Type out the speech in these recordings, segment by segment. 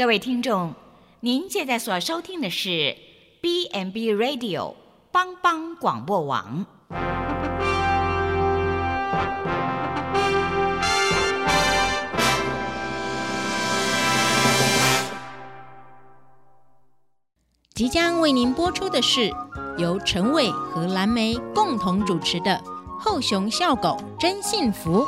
各位听众，您现在所收听的是 B n B Radio 帮帮广播网。即将为您播出的是由陈伟和蓝莓共同主持的《后熊笑狗真幸福》。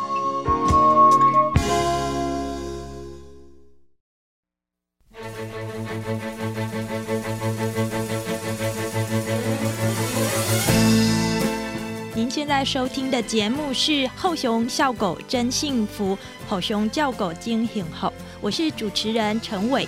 收听的节目是《后熊笑狗真幸福》，后熊叫狗惊醒后，我是主持人陈伟。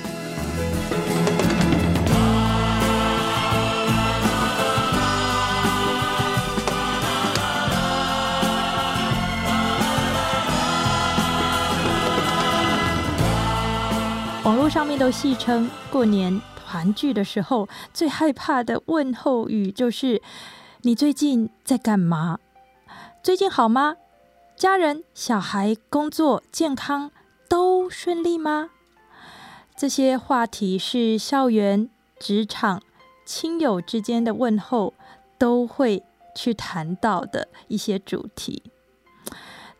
网络上面都戏称，过年团聚的时候，最害怕的问候语就是“你最近在干嘛？最近好吗？家人、小孩、工作、健康都顺利吗？”这些话题是校园、职场、亲友之间的问候都会去谈到的一些主题。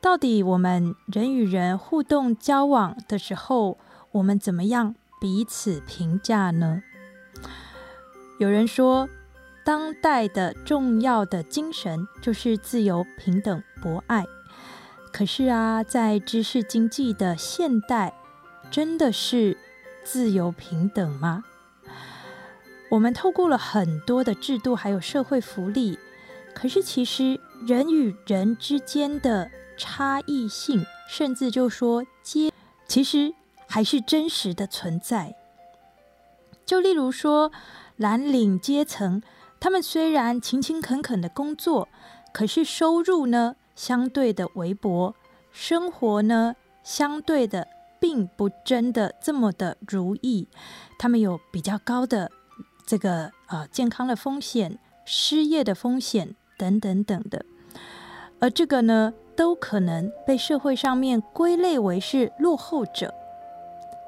到底我们人与人互动交往的时候，我们怎么样彼此评价呢？有人说，当代的重要的精神就是自由、平等、博爱。可是啊，在知识经济的现代，真的是自由平等吗？我们透过了很多的制度，还有社会福利，可是其实人与人之间的差异性，甚至就说阶，其实。还是真实的存在。就例如说，蓝领阶层，他们虽然勤勤恳恳的工作，可是收入呢相对的微薄，生活呢相对的并不真的这么的如意。他们有比较高的这个呃健康的风险、失业的风险等等等的，而这个呢，都可能被社会上面归类为是落后者。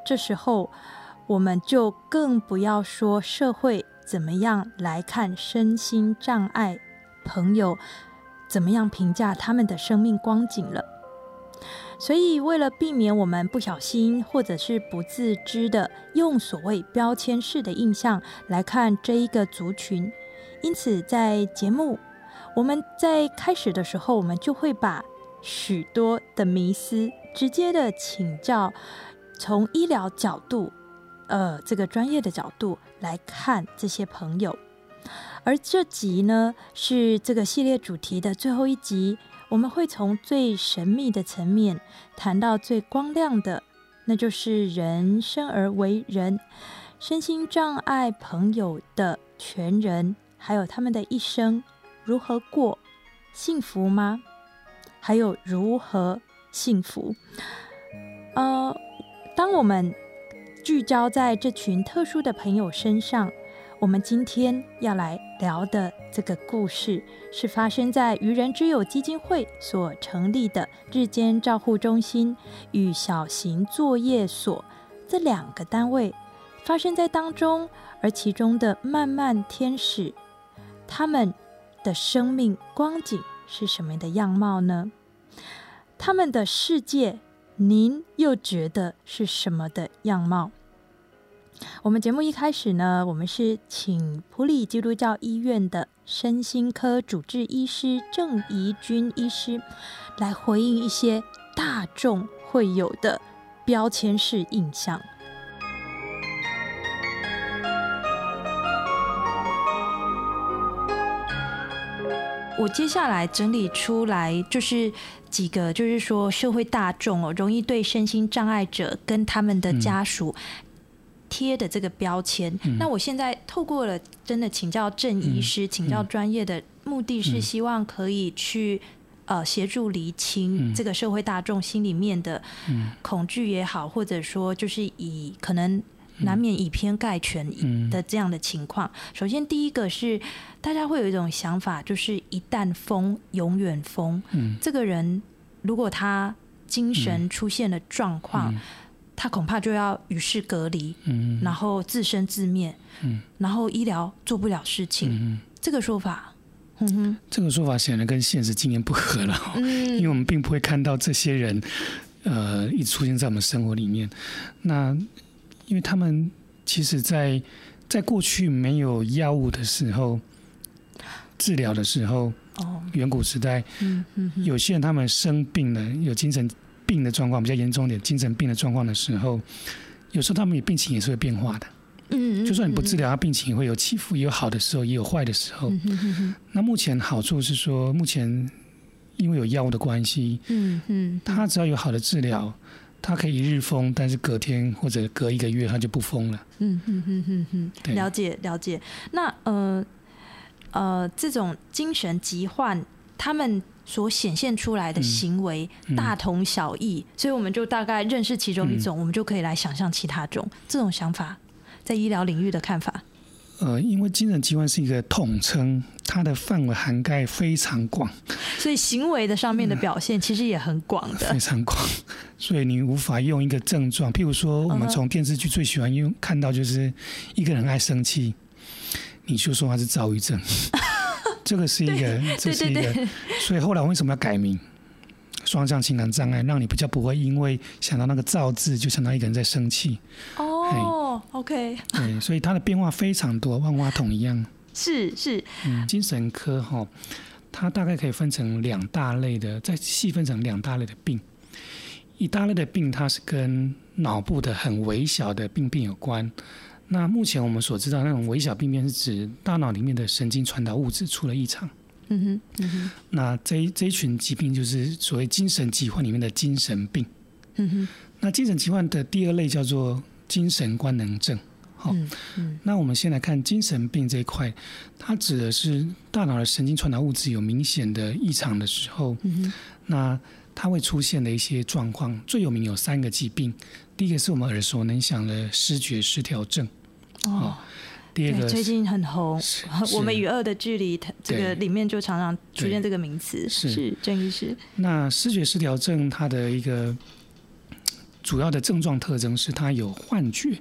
这时候，我们就更不要说社会怎么样来看身心障碍朋友，怎么样评价他们的生命光景了。所以，为了避免我们不小心或者是不自知的用所谓标签式的印象来看这一个族群，因此在节目我们在开始的时候，我们就会把许多的迷思直接的请教。从医疗角度，呃，这个专业的角度来看这些朋友，而这集呢是这个系列主题的最后一集，我们会从最神秘的层面谈到最光亮的，那就是人生而为人，身心障碍朋友的全人，还有他们的一生如何过，幸福吗？还有如何幸福？呃。当我们聚焦在这群特殊的朋友身上，我们今天要来聊的这个故事，是发生在愚人之友基金会所成立的日间照护中心与小型作业所这两个单位发生在当中，而其中的漫漫天使，他们的生命光景是什么样的样貌呢？他们的世界。您又觉得是什么的样貌？我们节目一开始呢，我们是请普里基督教医院的身心科主治医师郑怡君医师来回应一些大众会有的标签式印象。我接下来整理出来就是几个，就是说社会大众哦，容易对身心障碍者跟他们的家属贴的这个标签。那我现在透过了真的请教郑医师，请教专业的目的是希望可以去呃协助厘清这个社会大众心里面的恐惧也好，或者说就是以可能。难免以偏概全的这样的情况。首先，第一个是大家会有一种想法，就是一旦疯，永远疯。这个人如果他精神出现了状况，他恐怕就要与世隔离，嗯然后自生自灭，嗯然后医疗做不了事情。嗯，这个说法，嗯哼，这个说法显然跟现实经验不合了哦，因为嗯我们并不会看到这些人，呃，一直出现在我们生活里面。那因为他们其实在，在过去没有药物的时候，治疗的时候，哦，远古时代，嗯嗯有些人他们生病了，有精神病的状况比较严重一点，精神病的状况的时候，有时候他们也病情也是会变化的。嗯，就算你不治疗，疗，他病情也会有起伏，也有好的时候，也有坏的时候。那目前好处是说，目前因为有药物的关系，嗯嗯，他只要有好的治疗，他可以一日疯，但是隔天或者隔一个月他就不疯了。嗯嗯嗯嗯嗯，了解了解。那呃呃，这种精神疾患，他们所显现出来的嗯行为嗯大同小异，所以我们就大概认识其中一种，我们就可以来想象其他种。这种想法，在医疗领域的看法，呃，因为精神疾患是一个统称，它的范围涵盖非常广，所以行为的上面的表现其实也很广的非。常广，所以你无法用一个症状，譬如说，我们从电视剧最喜欢用看到就是一个人爱生气，你就说他是躁郁症，这个是一个，这是一个，所以后来为什么要改名？双向情感障碍，让你比较不会因为想到那个“躁”字就想到一个人在生气。哦，OK，对，所以它的变化非常多，万花筒一样。是是，嗯，精神科哈，它大概可以分成两大类的，再细分成两大类的病。一大类的病，它是跟脑部的很微小的病变有关。那目前我们所知道那种微小病变，是指大脑里面的神经传导物质出了异常。嗯哼嗯哼那这一这一群疾病就是所谓精神疾患里面的精神病。嗯哼那精神疾患的第二类叫做精神官能症。好、嗯嗯。那我们先来看精神病这一块，它指的是大脑的神经传导物质有明显的异常的时候，嗯那它会出现的一些状况。最有名有三个疾病，第一个是我们耳熟能详的视觉失调症，哦。第二对，个最近很红，我们与恶的距离，它这个里面就常常出现这个名词，是。是郑医师，那视觉失调症它的一个主要的症状特征是他有幻觉，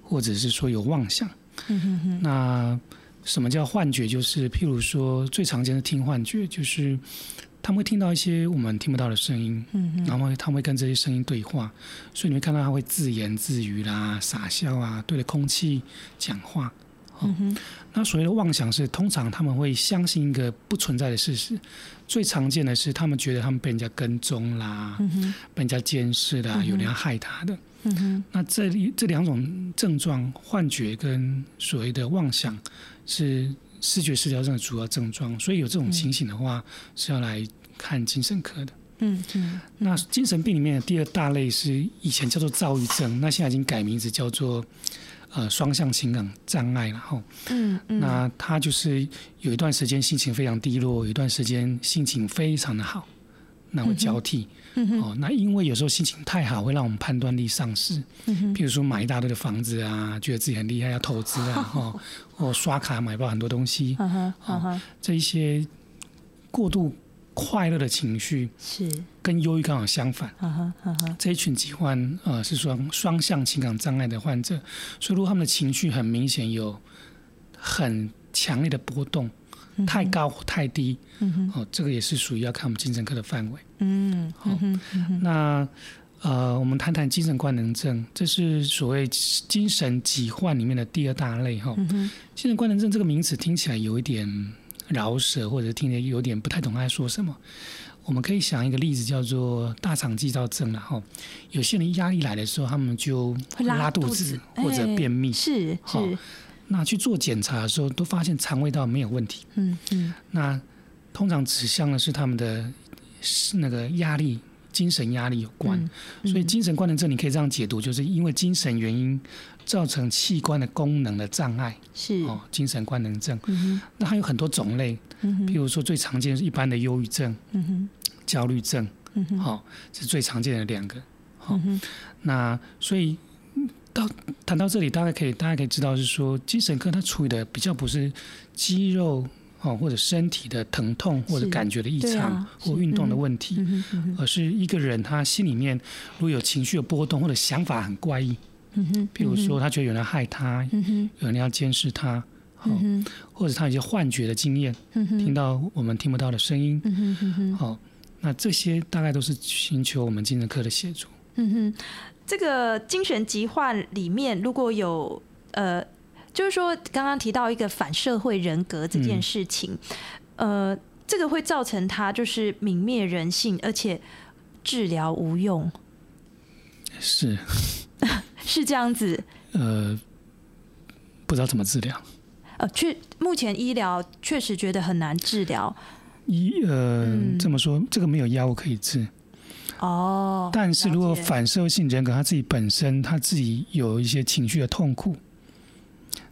或者是说有妄想。嗯哼哼，那什么叫幻觉？就是譬如说最常见的听幻觉，就是他们会听到一些我们听不到的声音，嗯，然后他们会跟这些声音对话，所以你会看到他会自言自语啦、傻笑啊，对着空气讲话。那所谓的妄想是，通常他们会相信一个不存在的事实。最常见的是，他们觉得他们被人家跟踪啦，嗯，被人家监视啦，嗯有人要害他的。那这这两种症状，幻觉跟所谓的妄想，是视觉失调症的主要症状。所以有这种情形的话，是要来看精神科的。嗯嗯，那精神病里面的第二大类是以前叫做躁郁症，那现在已经改名字叫做呃双向情感障碍然后。嗯嗯，那他就是有一段时间心情非常低落，有一段时间心情非常的好，那会交替。哦，那因为有时候心情太好，会让我们判断力丧失。嗯哼，譬如说买一大堆的房子啊，觉得自己很厉害，要投资啊，哈，或刷卡买不到很多东西，哈哈哈哈，这一些过度快乐的情绪，是，跟忧郁刚好相反。这一群疾患呃是双双向情感障碍的患者，所以如果他们的情绪很明显有很强烈的波动，太高或太低，哦，这个也是属于要看我们精神科的范围。嗯嗯哼嗯哼，那呃，我们谈谈精神官能症，这是所谓精神疾患里面的第二大类哈。精神官能症这个名词听起来有一点饶舌，或者听得有点不太懂他在说什么。我们可以想一个例子，叫做大肠肌躁症然后有些人压力来的时候，他们就会拉肚肚子或者哎便秘。是好是，那去做检查的时候，都发现肠胃道没有问题。嗯嗯那通常指向的是他们的那个压力、精神压力有关。嗯，所以精神官能症你可以这样解读，就是因为精神原因造成器官的功能的障碍是，哦，精神官能症。嗯那它有很多种类，嗯譬如说最常见的是一般的忧郁症、嗯焦虑症，嗯哼。哦，是最常见的两个。好、嗯那所以嗯到谈到这里，大概可以大家可以知道是说，精神科它处理的比较不是肌肉哦，或者身体的疼痛或者感觉的异常、啊或运动的嗯问题，嗯哼嗯而是一个人他心里面如果有情绪的波动或者想法很怪异，嗯哼，譬如说他觉得有人害他，嗯有人要监视他，哦，嗯或者他有一些幻觉的经验，嗯听到我们听不到的声音，好、那这些大概都是寻求我们精神科的协助。嗯哼，这个精神疾患里面如果有呃，就是说刚刚提到一个反社会人格这件事情，呃，这个会造成他就是泯灭人性，而且治疗无用，是，是这样子。呃，不知道怎么治疗。呃，确目前医疗确实觉得很难治疗医呃，嗯这么说，这个没有药物可以治。哦。但是如果反社会性人格他自己本身他自己有一些情绪的痛苦，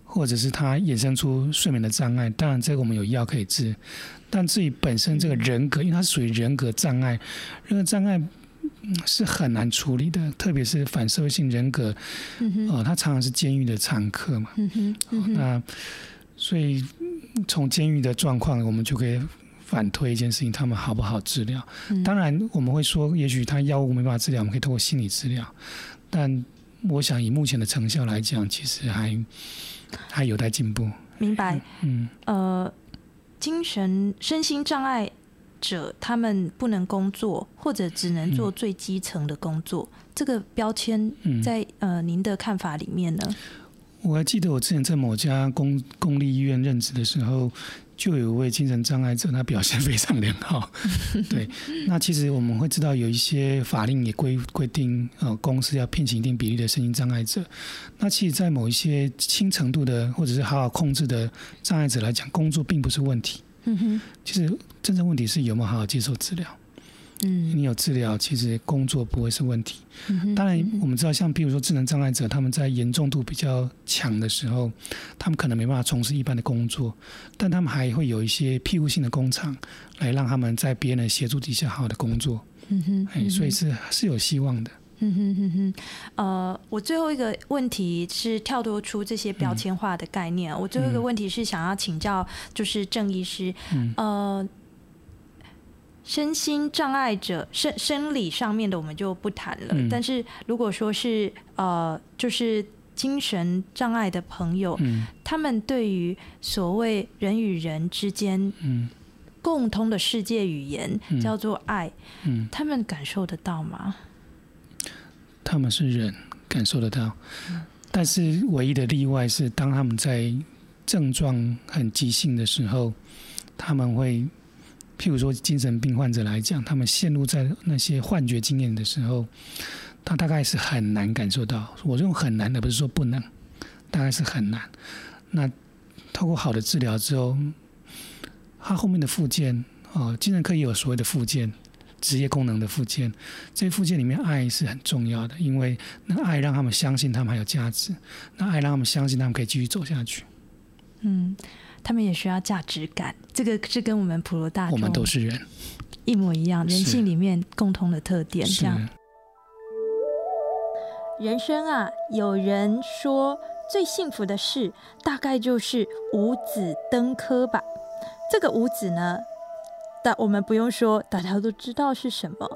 或者是他衍生出睡眠的障碍，当然这个我们有药可以治。但自己本身这个人格，因为它是属于人格障碍，人格障碍嗯是很难处理的，特别是反社会性人格，嗯呃，他常常是监狱的常客嘛。嗯那所以嗯从监狱的状况，我们就可以反推一件事情：他们好不好治疗？嗯当然，我们会说，也许他药物没办法治疗，我们可以通过心理治疗。但我想以目前的成效来讲，其实还还有待进步。明白。嗯，呃，精神身心障碍者他们不能工作，或者只能做最基层的工作，这个标签嗯在呃您的看法里面呢？我还记得我之前在某家公公立医院任职的时候，就有一位精神障碍者，他表现非常良好。对，那其实我们会知道有一些法令也规规定，呃，公司要聘请一定比例的身心障碍者。那其实，在某一些轻程度的或者是好好控制的障碍者来讲，工作并不是问题。嗯哼，其实真正问题是有没有好好接受治疗。嗯你有治疗，其实工作不会是问题。当然，我们知道，像比如说智能障碍者，他们在严重度比较强的时候，他们可能没办法从事一般的工作，但他们还会有一些庇护性的工厂，来让他们在别人的协助底下好好的工作。嗯哼，哎，所以是是有希望的。嗯哼哼哼，呃，我最后一个问题是跳脱出这些标签化的概念。我最后一个问题是想要请教，就是郑医师，嗯。呃，身心障碍者生生理上面的我们就不谈了，嗯。但是如果说是呃，就是精神障碍的朋友，嗯。他们对于所谓人与人之间嗯。共通的世界语言、嗯。叫做爱，嗯，他们感受得到吗？他们是人，感受得到，但是唯一的例外是，当他们在症状很急性的时候，他们会，譬如说精神病患者来讲，他们陷入在那些幻觉经验的时候，他大概是很难感受到。我用很难的，不是说不能，大概是很难。那透过好的治疗之后，他后面的附件，哦，精神科也有所谓的附件。职业功能的附件，这些附件里面爱是很重要的，因为那爱让他们相信他们还有价值，那爱让他们相信他们可以继续走下去。嗯，他们也需要价值感，这个是跟我们普罗大众我们都是人，一模一样，人性里面共同的特点。是这样，人生啊，有人说最幸福的事，大概就是五子登科吧。这个五子呢，但我们不用说，大家都知道是什么。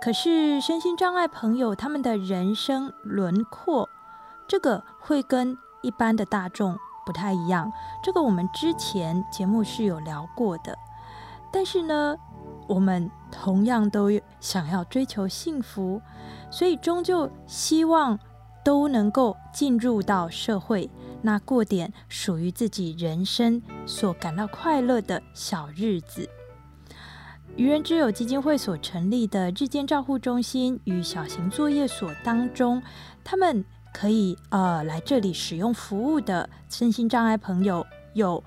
可是身心障碍朋友他们的人生轮廓，这个会跟一般的大众不太一样。这个我们之前节目是有聊过的，但是呢，我们同样都想要追求幸福，所以终究希望都能够进入到社会，那过点属于自己人生所感到快乐的小日子。愚人之友基金会所成立的日间照护中心与小型作业所当中，他们可以呃来这里使用服务的身心障碍朋友有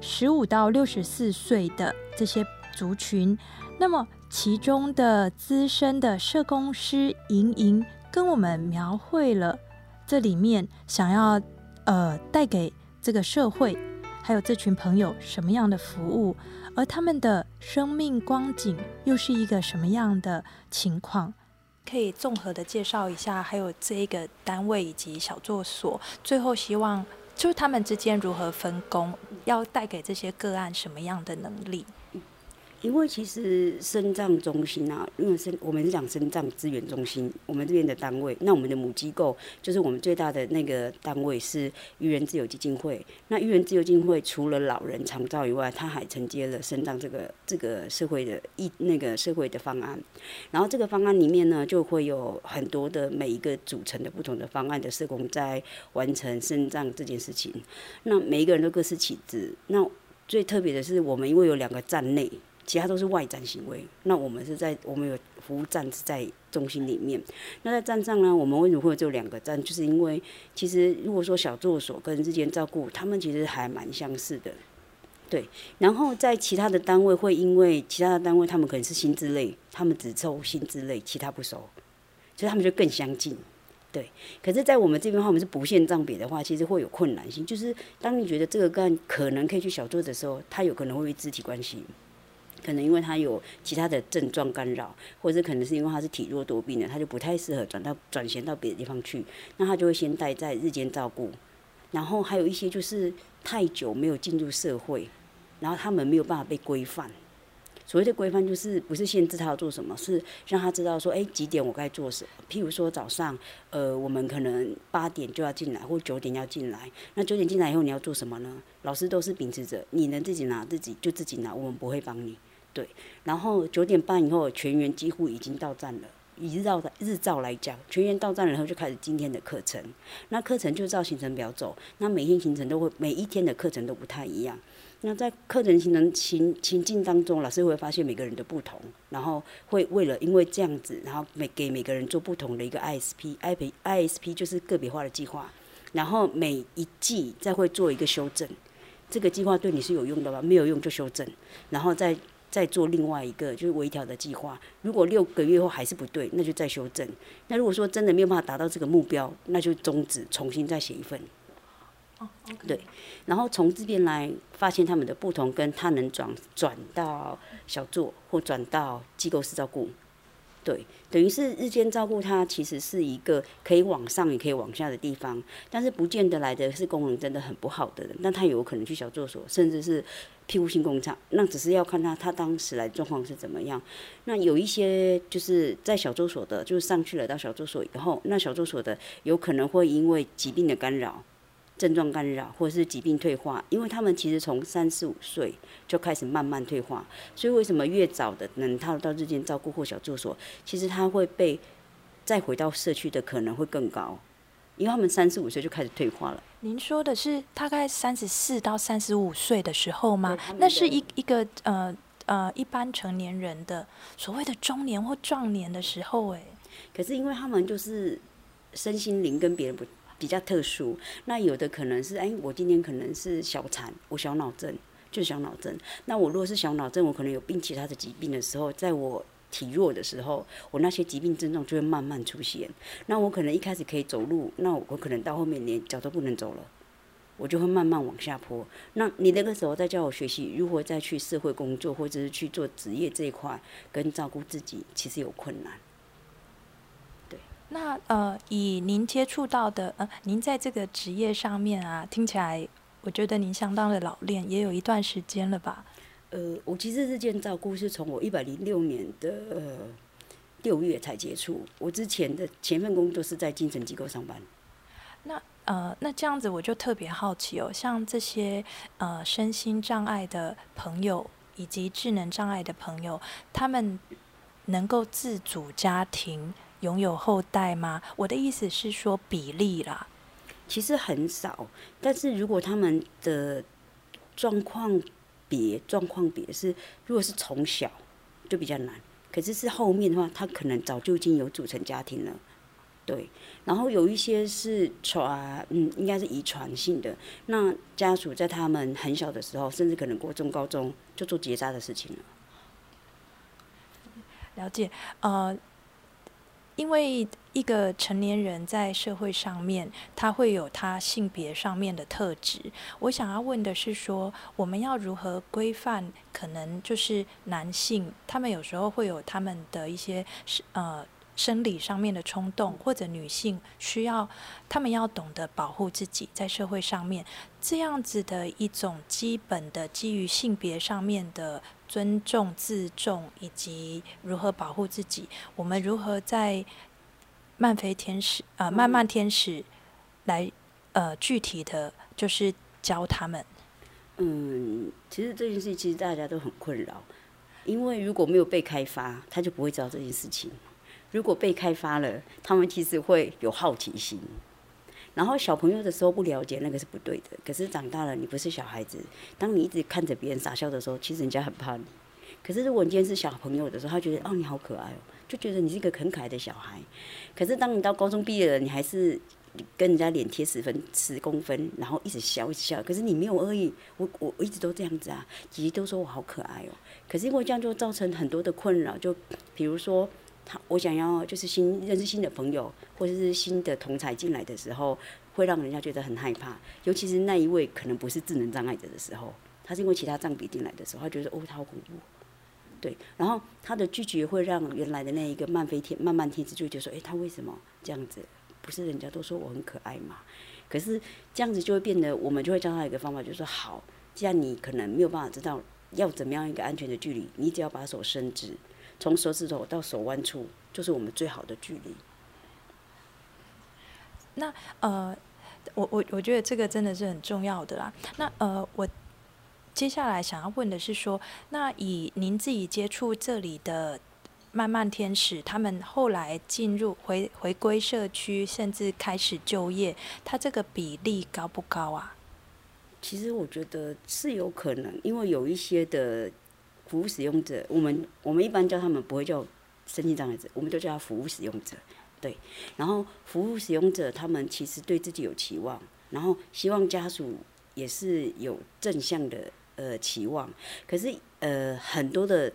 十五到六十四岁的这些族群。那么其中的资深的社工师莹莹跟我们描绘了这里面想要呃带给这个社会还有这群朋友什么样的服务，而他们的生命光景又是一个什么样的情况？可以综合的介绍一下，还有这一个单位以及小作所。最后，希望就是他们之间如何分工，要带给这些个案什么样的能力？因为其实生脏中心啊，因为生我们是讲生脏资源中心，我们这边的单位，那我们的母机构就是我们最大的那个单位是愚人自由基金会。那愚人自由基金会除了老人长照以外，它还承接了生脏这个这个社会的一那个社会的方案。然后这个方案里面呢，就会有很多的每一个组成的不同的方案的社工在完成生脏这件事情。那每一个人都各司其职。那最特别的是，我们因为有两个站内。其他都是外展行为，那我们是在我们有服务站是在中心里面。那在站上呢，我们为什么会有这两个站？就是因为其实如果说小助所跟日间照顾，他们其实还蛮相似的，对。然后在其他的单位会因为其他的单位他们可能是薪资类，他们只收薪资类，其他不收，所以他们就更相近，对。可是，在我们这边话，我们是不限账别的话，其实会有困难性，就是当你觉得这个干可能可以去小做的时候，他有可能会肢体关系。可能因为他有其他的症状干扰，或者可能是因为他是体弱多病的，他就不太适合转到转衔到别的地方去，那他就会先待在日间照顾。然后还有一些就是太久没有进入社会，然后他们没有办法被规范。所谓的规范就是不是限制他要做什么，是让他知道说，哎，几点我该做什么。譬如说早上，呃，我们可能八点就要进来，或九点要进来。那九点进来以后你要做什么呢？老师都是秉持着你能自己拿自己就自己拿，我们不会帮你。对，然后九点半以后，全员几乎已经到站了。以日照的日照来讲，全员到站了以后，就开始今天的课程。那课程就照行程表走，那每天行程都会，每一天的课程都不太一样。那在课程行程情情境当中，老师会发现每个人的不同，然后会为了因为这样子，然后每给每个人做不同的一个 ISP，I P ISP 就是个别化的计划，然后每一季再会做一个修正。这个计划对你是有用的吗？没有用就修正，然后再。再做另外一个就是微调的计划，如果六个月后还是不对，那就再修正。那如果说真的没有办法达到这个目标，那就终止，重新再写一份。哦，对。然后从这边来发现他们的不同，跟他能转转到小作或转到机构式照顾。对，等于是日间照顾，它其实是一个可以往上也可以往下的地方，但是不见得来的是功能真的很不好的人，那他有可能去小作所，甚至是庇护性工厂，那只是要看他他当时来状况是怎么样。那有一些就是在小住所的，就是上去了到小住所以后，那小住所的有可能会因为疾病的干扰。症状干扰或者是疾病退化，因为他们其实从三四五岁就开始慢慢退化，所以为什么越早的能踏入到日间照顾或小住所，其实他会被再回到社区的可能会更高，因为他们三四五岁就开始退化了。您说的是大概三十四到三十五岁的时候吗？那是一一个呃呃一般成年人的所谓的中年或壮年的时候哎。可是因为他们就是身心灵跟别人不。比较特殊，那有的可能是，哎，我今天可能是小残，我小脑症，就是小脑症。那我如果是小脑症，我可能有病其他的疾病的时候，在我体弱的时候，我那些疾病症状就会慢慢出现。那我可能一开始可以走路，那我可能到后面连脚都不能走了，我就会慢慢往下坡。那你那个时候再叫我学习如何再去社会工作，或者是去做职业这一块，跟照顾自己，其实有困难。对那呃，以您接触到的呃，您在这个职业上面啊，听起来我觉得您相当的老练，也有一段时间了吧？呃，我其实日间照顾是从我一百零六年的呃六月才接触，我之前的前份工作是在精神机构上班。那呃，那这样子我就特别好奇哦，像这些呃身心障碍的朋友以及智能障碍的朋友，他们能够自主家庭。拥有后代吗？我的意思是说比例啦，其实很少。但是如果他们的状况别状况别是，如果是从小就比较难。可是是后面的话，他可能早就已经有组成家庭了，对。然后有一些是传，嗯，应该是遗传性的。那家属在他们很小的时候，甚至可能过中、高中就做结扎的事情了。了解，呃。因为一个成年人在社会上面，他会有他性别上面的特质。我想要问的是，说我们要如何规范？可能就是男性，他们有时候会有他们的一些呃生理上面的冲动，或者女性需要，他们要懂得保护自己，在社会上面这样子的一种基本的基于性别上面的尊重、自重，以及如何保护自己，我们如何在漫飞天使啊、漫漫天使来呃具体的就是教他们。嗯，其实这件事情其实大家都很困扰，因为如果没有被开发，他就不会知道这件事情。如果被开发了，他们其实会有好奇心。然后小朋友的时候不了解那个是不对的，可是长大了你不是小孩子，当你一直看着别人傻笑的时候，其实人家很怕你。可是如果你今天是小朋友的时候，他觉得哦你好可爱哦，就觉得你是一个很可爱的小孩。可是当你到高中毕业了，你还是。跟人家脸贴十分十公分，然后一直笑一笑，可是你没有恶意，我我我一直都这样子啊，姐姐都说我好可爱哦，可是因为这样就造成很多的困扰，就比如说我想要就是新认识新的朋友，或者是新的同才进来的时候，会让人家觉得很害怕，尤其是那一位可能不是智能障碍者的时候，他是因为其他障别进来的时候，他觉得哦他好恐怖，对，然后他的拒绝会让原来的那一个慢飞天慢慢天子就觉得说，哎他为什么这样子？不是人家都说我很可爱嘛？可是这样子就会变得，我们就会教他一个方法，就是说好，既然你可能没有办法知道要怎么样一个安全的距离，你只要把手伸直，从手指头到手腕处，就是我们最好的距离。那呃，我我我觉得这个真的是很重要的啦。那呃，我接下来想要问的是说，那以您自己接触这里的。慢慢天使，他们后来进入回回归社区，甚至开始就业，他这个比例高不高啊？其实我觉得是有可能，因为有一些的服务使用者，我们我们一般叫他们不会叫身心障碍者，我们就叫他服务使用者。对，然后服务使用者他们其实对自己有期望，然后希望家属也是有正向的呃期望，可是呃很多的。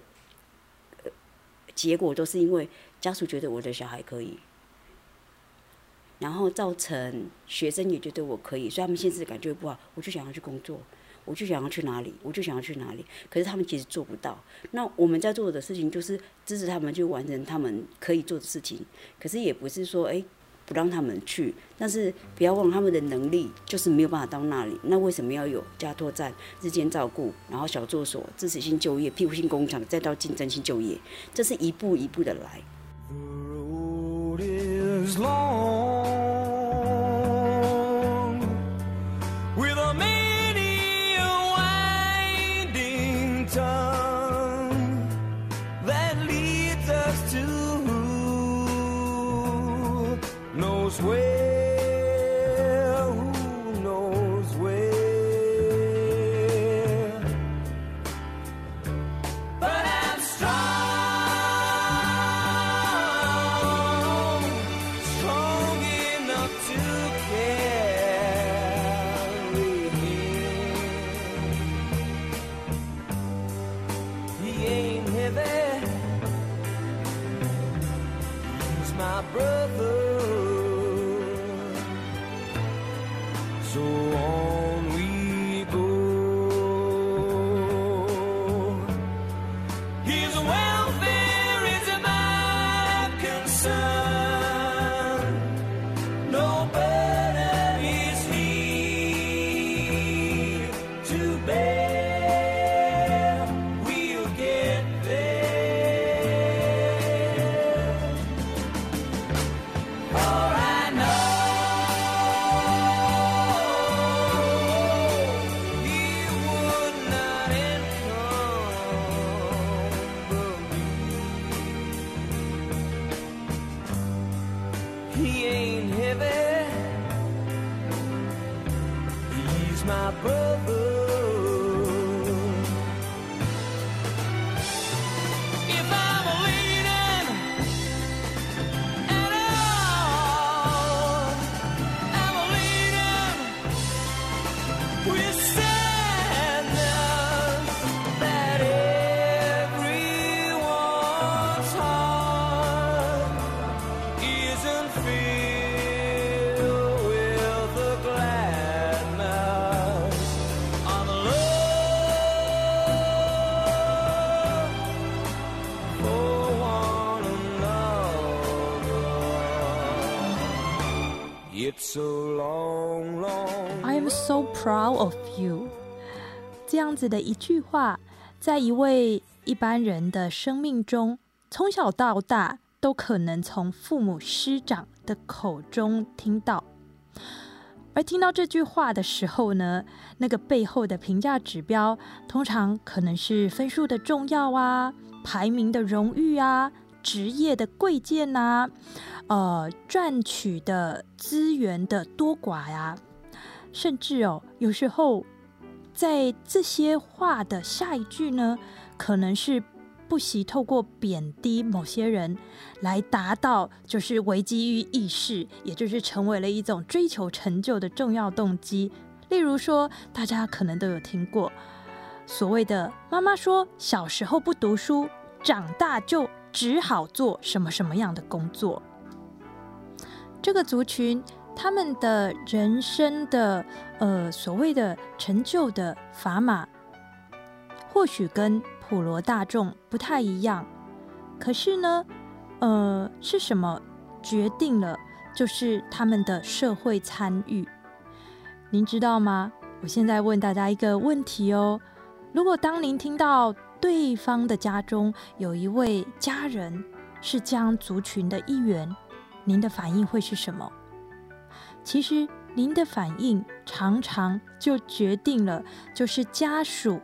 结果都是因为家属觉得我的小孩可以，然后造成学生也觉得我可以，所以他们现实感觉不好。我就想要去工作，我就想要去哪里，我就想要去哪里。可是他们其实做不到。那我们在做的事情就是支持他们去完成他们可以做的事情。可是也不是说哎。不让他们去，但是不要忘他们的能力就是没有办法到那里。那为什么要有加托站、日间照顾，然后小作所、支持性就业、庇护性工厂，再到竞争性就业？这是一步一步的来。I am so proud of you。这样子的一句话，在一位一般人的生命中，从小到大都可能从父母师长的口中听到。而听到这句话的时候呢，那个背后的评价指标，通常可能是分数的重要啊，排名的荣誉啊，职业的贵贱呐，呃，赚取的资源的多寡呀，甚至哦，有时候在这些话的下一句呢，可能是。不惜透过贬低某些人，来达到就是危机于意识，也就是成为了一种追求成就的重要动机。例如说，大家可能都有听过所谓的“妈妈说小时候不读书，长大就只好做什么什么样的工作”。这个族群，他们的人生的呃所谓的成就的砝码，或许跟。普罗大众不太一样，可是呢，呃，是什么决定了？就是他们的社会参与。您知道吗？我现在问大家一个问题哦：如果当您听到对方的家中有一位家人是这样族群的一员，您的反应会是什么？其实，您的反应常常就决定了，就是家属，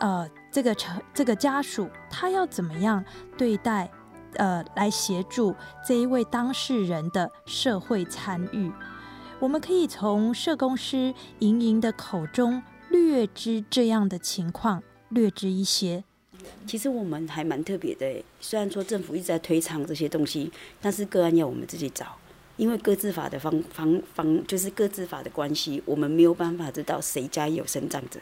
呃。这个成这个家属，他要怎么样对待？呃，来协助这一位当事人的社会参与。我们可以从社工师莹莹的口中略知这样的情况，略知一些。其实我们还蛮特别的，虽然说政府一直在推倡这些东西，但是个案要我们自己找，因为各自法的方方方就是各自法的关系，我们没有办法知道谁家有生长者。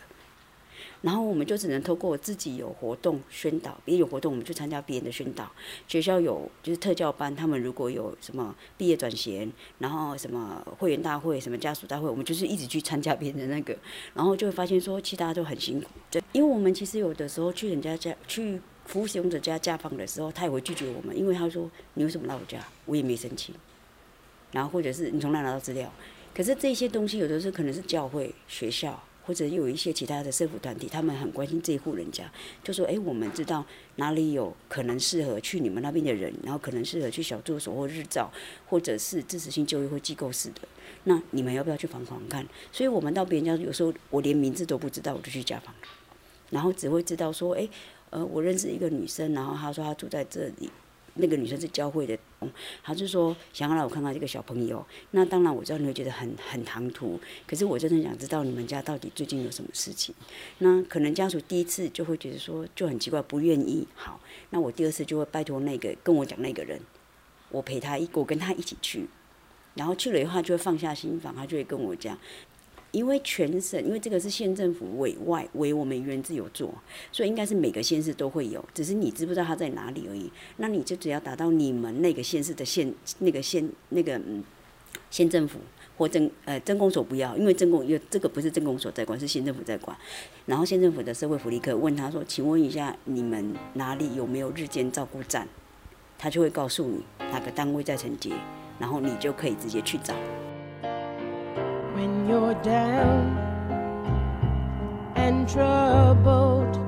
然后我们就只能透过自己有活动宣导，别人有活动我们去参加别人的宣导。学校有就是特教班，他们如果有什么毕业转衔，然后什么会员大会、什么家属大会，我们就是一直去参加别人的那个，然后就会发现说，其实大家都很辛苦。就因为我们其实有的时候去人家家去服务使用者家家访的时候，他也会拒绝我们，因为他说你为什么来我家？我也没申请。然后或者是你从哪拿到资料？可是这些东西有的时候可能是教会、学校。或者有一些其他的社福团体，他们很关心这一户人家，就说：“哎，我们知道哪里有可能适合去你们那边的人，然后可能适合去小住所或日照，或者是支持性就业或机构式的。那你们要不要去访访看？所以我们到别人家，有时候我连名字都不知道，我就去家访，然后只会知道说：哎，呃，我认识一个女生，然后她说她住在这里。”那个女生是教会的，她就说想要让我看看这个小朋友。那当然我知道你会觉得很很唐突，可是我真的想知道你们家到底最近有什么事情。那可能家属第一次就会觉得说就很奇怪，不愿意。好，那我第二次就会拜托那个跟我讲那个人，我陪他一，我跟他一起去，然后去了以后他就会放下心房，他就会跟我讲。因为全省，因为这个是县政府委外委我们原自有做，所以应该是每个县市都会有，只是你知不知道它在哪里而已。那你就只要达到你们那个县市的县那个县那个嗯县政府或政呃政工所不要，因为政工因为这个不是政工所在管，是县政府在管。然后县政府的社会福利科问他说：“请问一下，你们哪里有没有日间照顾站？”他就会告诉你哪个单位在承接，然后你就可以直接去找。When you're down and troubled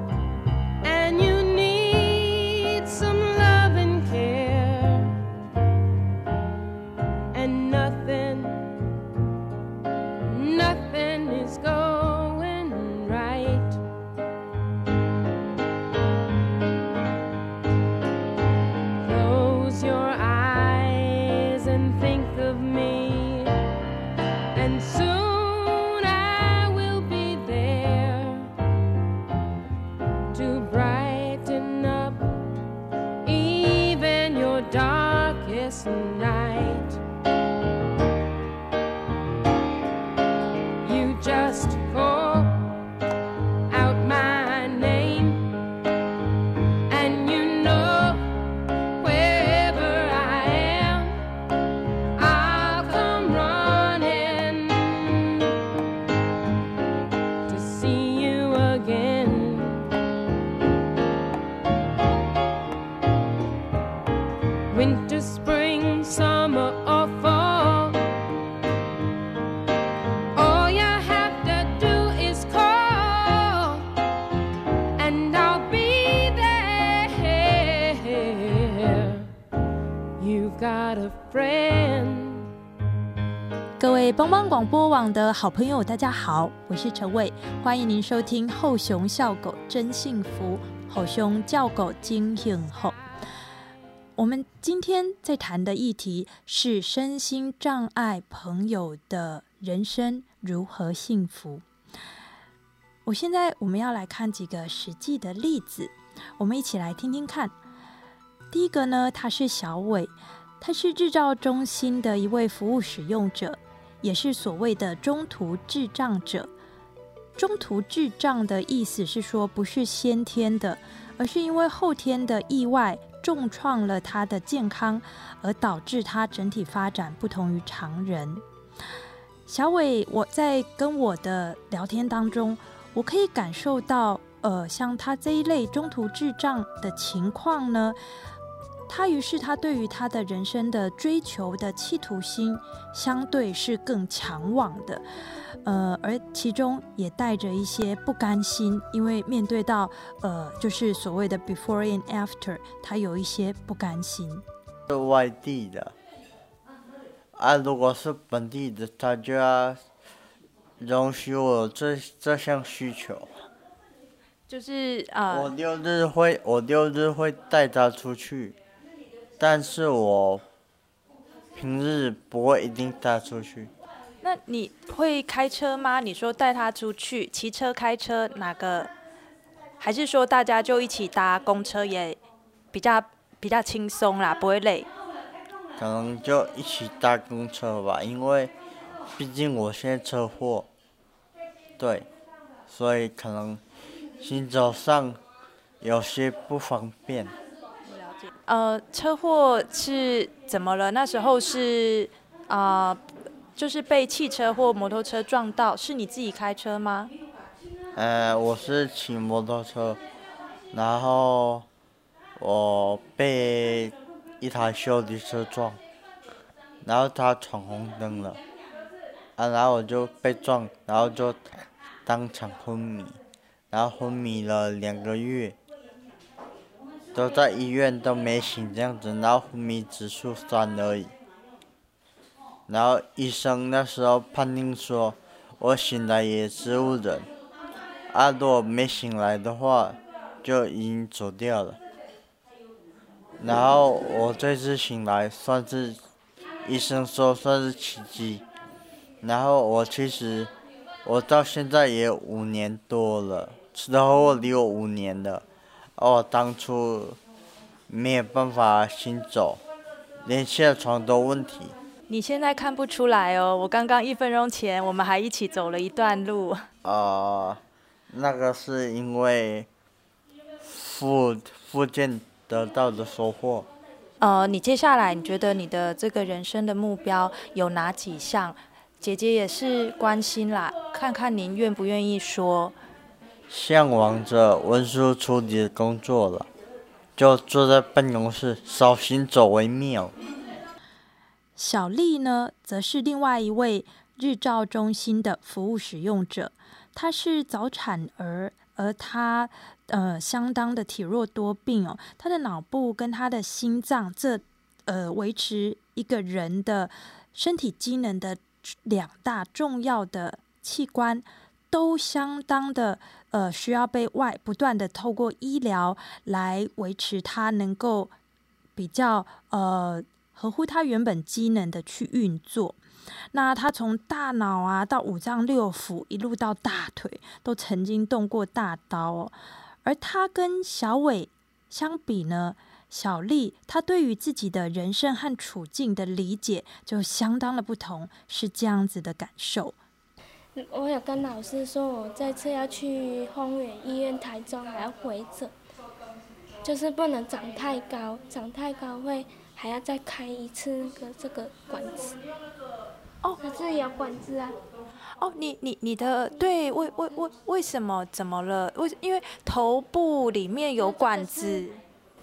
广播网的好朋友，大家好，我是陈伟，欢迎您收听《后熊笑狗真幸福》，吼熊叫狗真幸福。我们今天在谈的议题是身心障碍朋友的人生如何幸福。我现在我们要来看几个实际的例子，我们一起来听听看。第一个呢，他是小伟，他是制造中心的一位服务使用者。也是所谓的中途智障者。中途智障的意思是说，不是先天的，而是因为后天的意外重创了他的健康，而导致他整体发展不同于常人。小伟，我在跟我的聊天当中，我可以感受到，呃，像他这一类中途智障的情况呢。他于是，他对于他的人生的追求的企图心，相对是更强旺的，呃，而其中也带着一些不甘心，因为面对到呃，就是所谓的 before and after，他有一些不甘心。是外地的，啊，如果是本地的，他就要容许我这这项需求。就是啊，我六日会，我六日会带他出去。但是我平日不会一定带出去。那你会开车吗？你说带他出去，骑车、开车哪个？还是说大家就一起搭公车也比较比较轻松啦，不会累？可能就一起搭公车吧，因为毕竟我现在车祸，对，所以可能行走上有些不方便。呃，车祸是怎么了？那时候是啊，就是被汽车或摩托车撞到，是你自己开车吗？呃，我是骑摩托车，然后我被一台修理车撞，然后他闯红灯了，啊，然后我就被撞，然后就当场昏迷，然后昏迷了两个月。都在医院都没醒这样子，然后昏迷指数三而已。然后医生那时候判定说，我醒来也植物人，啊，如果没醒来的话，就已经走掉了。然后我这次醒来算是，医生说算是奇迹。然后我其实，我到现在也五年多了，车祸离我五年了。哦，当初没有办法行走，连下床都问题。你现在看不出来哦，我刚刚一分钟前我们还一起走了一段路。呃，那个是因为附附件得到的收获。呃，你接下来你觉得你的这个人生的目标有哪几项？姐姐也是关心啦，看看您愿不愿意说。向往着文书处理工作了，就坐在办公室，少行走为妙。小丽呢，则是另外一位日照中心的服务使用者。她是早产儿，而她呃相当的体弱多病哦。她的脑部跟她的心脏，这呃维持一个人的身体机能的两大重要的器官。都相当的呃，需要被外不断的透过医疗来维持它能够比较呃合乎它原本机能的去运作。那他从大脑啊到五脏六腑一路到大腿，都曾经动过大刀。而他跟小伟相比呢，小丽她对于自己的人生和处境的理解就相当的不同，是这样子的感受。我有跟老师说，我这次要去丰原医院台中还要回诊，就是不能长太高，长太高会还要再开一次那个这个管子。哦，可是有管子啊。哦，你你你的对，为为为为什么怎么了？为因为头部里面有管子。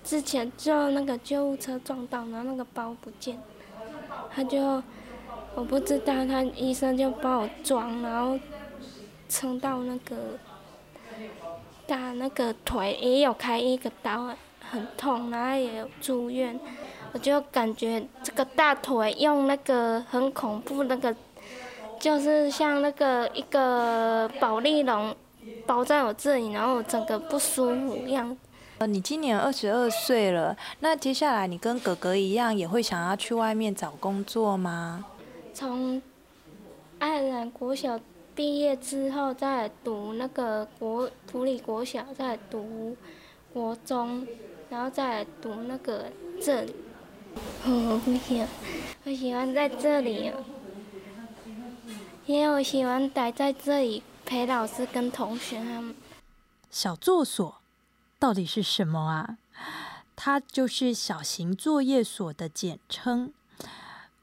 之前就那个救护车撞到，然后那个包不见，他就。我不知道，他医生就帮我装，然后撑到那个打那个腿也有开一个刀，很痛，然后也有住院。我就感觉这个大腿用那个很恐怖那个，就是像那个一个保丽龙包在我这里，然后整个不舒服一样。呃，你今年二十二岁了，那接下来你跟哥哥一样，也会想要去外面找工作吗？从爱尔兰国小毕业之后，再读那个国普里国小，再读国中，然后再读那个这里。我不行，我喜欢在这里，因为我喜欢待在这里陪老师跟同学他们。小作所到底是什么啊？它就是小型作业所的简称。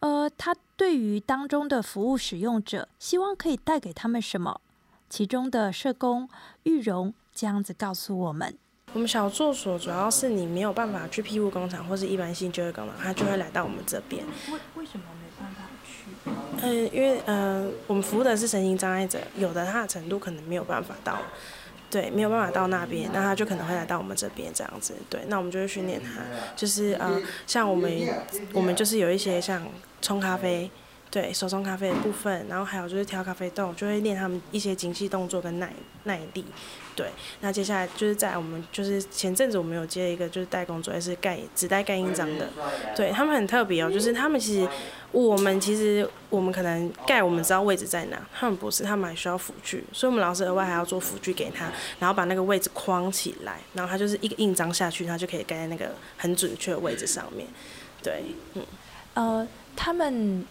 呃，他对于当中的服务使用者，希望可以带给他们什么？其中的社工玉荣这样子告诉我们：我们小作所主要是你没有办法去庇护工厂或是一般性就业工厂，他就会来到我们这边。为为什么没办法去？嗯，因为呃，我们服务的是身心障碍者，有的他的程度可能没有办法到，对，没有办法到那边，那他就可能会来到我们这边这样子。对，那我们就会训练他，就是呃，像我们我们就是有一些像冲咖啡。对手冲咖啡的部分，然后还有就是挑咖啡豆，就会练他们一些精细动作跟耐耐力。对，那接下来就是在我们就是前阵子我们有接一个就是代工作业是盖只带盖印章的，对他们很特别哦，就是他们其实我们其实我们可能盖我们知道位置在哪，他们不是，他们还需要辅具，所以我们老师额外还要做辅具给他，然后把那个位置框起来，然后他就是一个印章下去，他就可以盖在那个很准确的位置上面。对，嗯，呃，他们。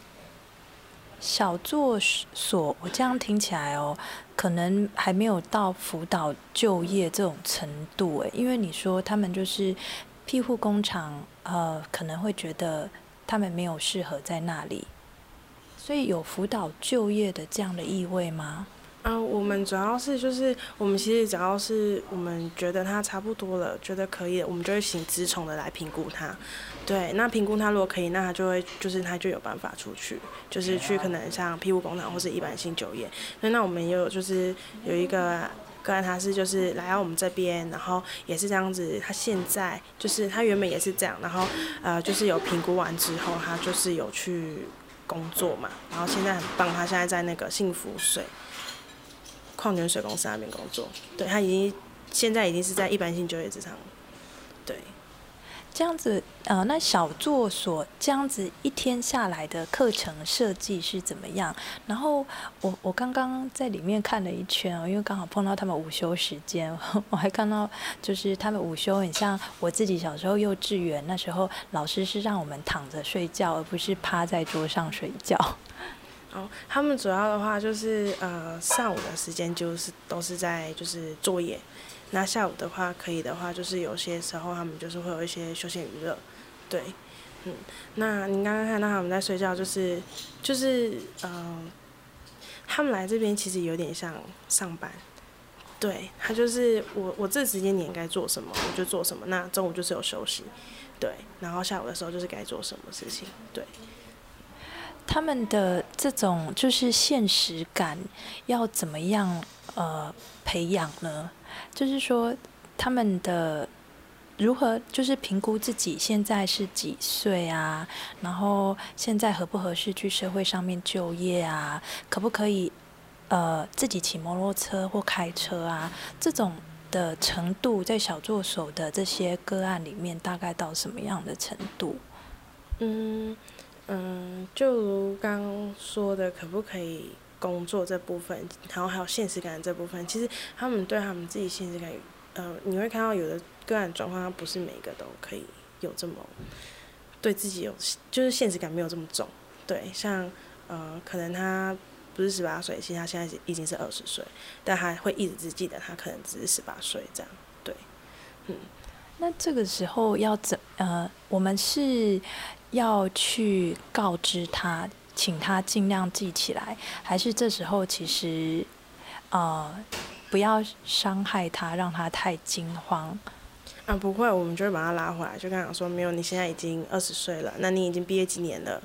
小作所，我这样听起来哦，可能还没有到辅导就业这种程度诶，因为你说他们就是庇护工厂，呃，可能会觉得他们没有适合在那里，所以有辅导就业的这样的意味吗？啊，我们主要是就是我们其实只要是我们觉得他差不多了，觉得可以，我们就会请职宠的来评估他。对，那评估他如果可以，那他就会就是他就有办法出去，就是去可能像庇护工厂或是一般性就业。那那我们也有就是有一个个案，他是就是来到我们这边，然后也是这样子。他现在就是他原本也是这样，然后呃就是有评估完之后，他就是有去工作嘛，然后现在很棒，他现在在那个幸福水。矿泉水公司那边工作，对他已经现在已经是在一般性就业职场，这样子呃，那小作所这样子一天下来的课程设计是怎么样？然后我我刚刚在里面看了一圈哦，因为刚好碰到他们午休时间，我还看到就是他们午休很像我自己小时候幼稚园那时候，老师是让我们躺着睡觉，而不是趴在桌上睡觉。哦，他们主要的话就是呃上午的时间就是都是在就是作业，那下午的话可以的话就是有些时候他们就是会有一些休闲娱乐，对，嗯，那您刚刚看到他们在睡觉，就是就是嗯，他们来这边其实有点像上班，对他就是我我这时间点该做什么我就做什么，那中午就是有休息，对，然后下午的时候就是该做什么事情，对。他们的这种就是现实感要怎么样呃培养呢？就是说他们的如何就是评估自己现在是几岁啊？然后现在合不合适去社会上面就业啊？可不可以呃自己骑摩托车或开车啊？这种的程度在小助手的这些个案里面大概到什么样的程度？嗯。嗯，就如刚说的，可不可以工作这部分，然后还有现实感这部分，其实他们对他们自己现实感，呃，你会看到有的个案状况，他不是每一个都可以有这么对自己有，就是现实感没有这么重。对，像呃，可能他不是十八岁，其实他现在已经是二十岁，但他会一直只记得他可能只是十八岁这样。对，嗯，那这个时候要怎呃，我们是。要去告知他，请他尽量记起来，还是这时候其实，呃，不要伤害他，让他太惊慌。啊，不会，我们就会把他拉回来，就跟他说，没有，你现在已经二十岁了，那你已经毕业几年了？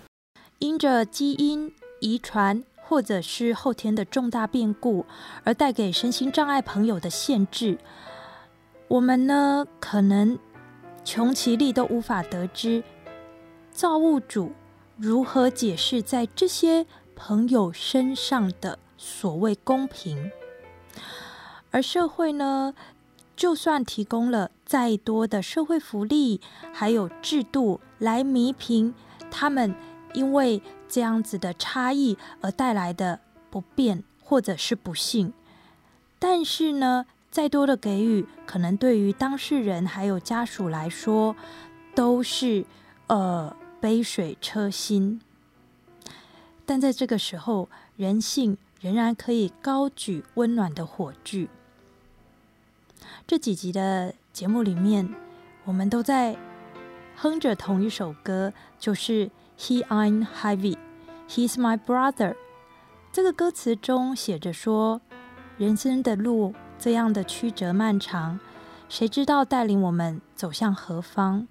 因着基因遗传或者是后天的重大变故而带给身心障碍朋友的限制，我们呢可能穷其力都无法得知。造物主如何解释在这些朋友身上的所谓公平？而社会呢，就算提供了再多的社会福利，还有制度来弥平他们因为这样子的差异而带来的不便或者是不幸，但是呢，再多的给予，可能对于当事人还有家属来说，都是呃杯水车薪。但在这个时候，人性仍然可以高举温暖的火炬。这几集的节目里面，我们都在哼着同一首歌，就是 He I'm Heavy, He's My Brother。这个歌词中写着说，人生的路这样的曲折漫长，谁知道带领我们走向何方？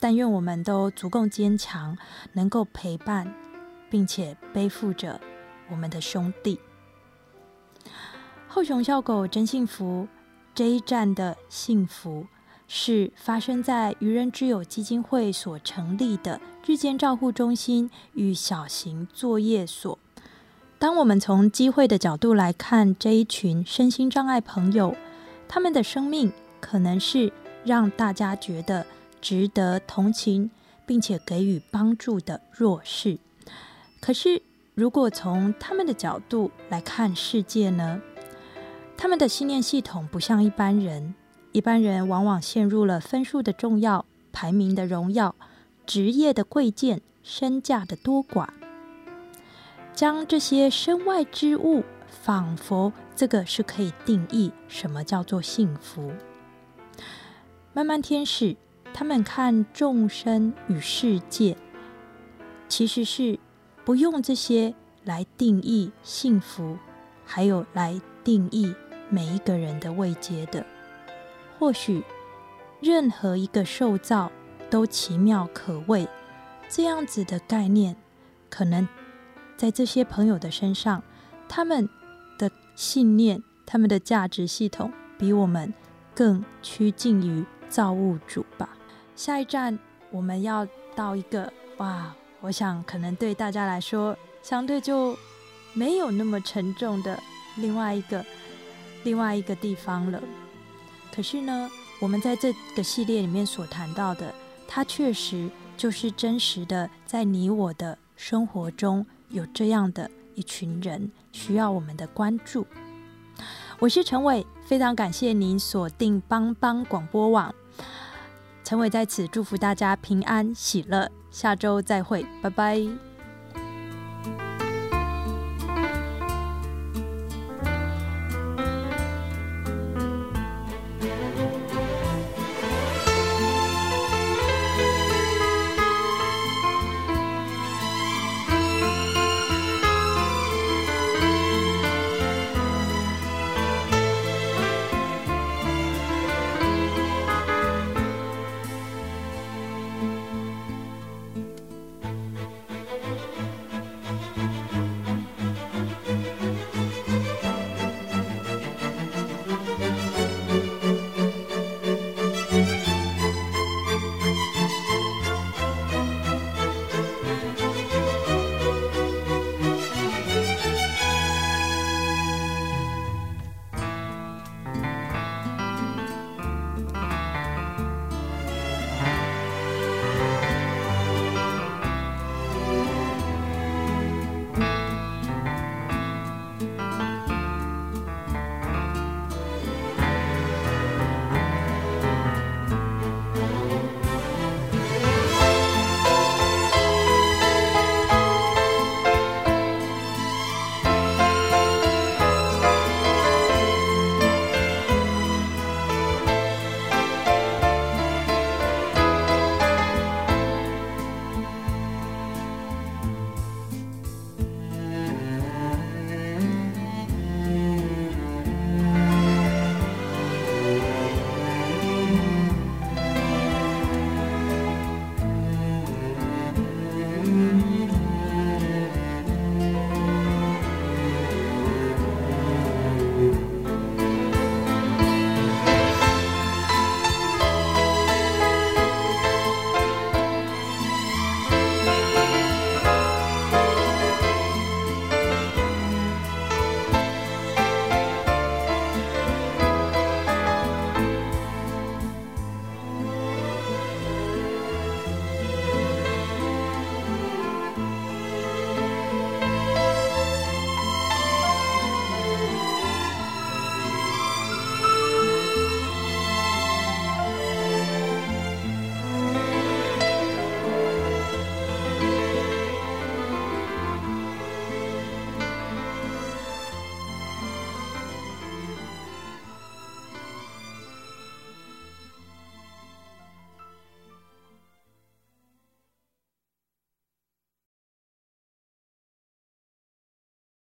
但愿我们都足够坚强，能够陪伴，并且背负着我们的兄弟。后熊笑狗真幸福。这一站的幸福是发生在愚人之友基金会所成立的日间照护中心与小型作业所。当我们从机会的角度来看这一群身心障碍朋友，他们的生命可能是让大家觉得值得同情，并且给予帮助的弱势。可是，如果从他们的角度来看世界呢？他们的信念系统不像一般人，一般人往往陷入了分数的重要、排名的荣耀、职业的贵贱、身价的多寡，将这些身外之物，仿佛这个是可以定义什么叫做幸福。慢慢天使，他们看众生与世界，其实是不用这些来定义幸福，还有来定义。每一个人的未接的，或许任何一个受造都奇妙可畏，这样子的概念，可能在这些朋友的身上，他们的信念、他们的价值系统，比我们更趋近于造物主吧。下一站我们要到一个哇，我想可能对大家来说，相对就没有那么沉重的另外一个。另外一个地方了。可是呢，我们在这个系列里面所谈到的，它确实就是真实的，在你我的生活中有这样的一群人需要我们的关注。我是陈伟，非常感谢您锁定帮帮广播网。陈伟在此祝福大家平安喜乐，下周再会，拜拜。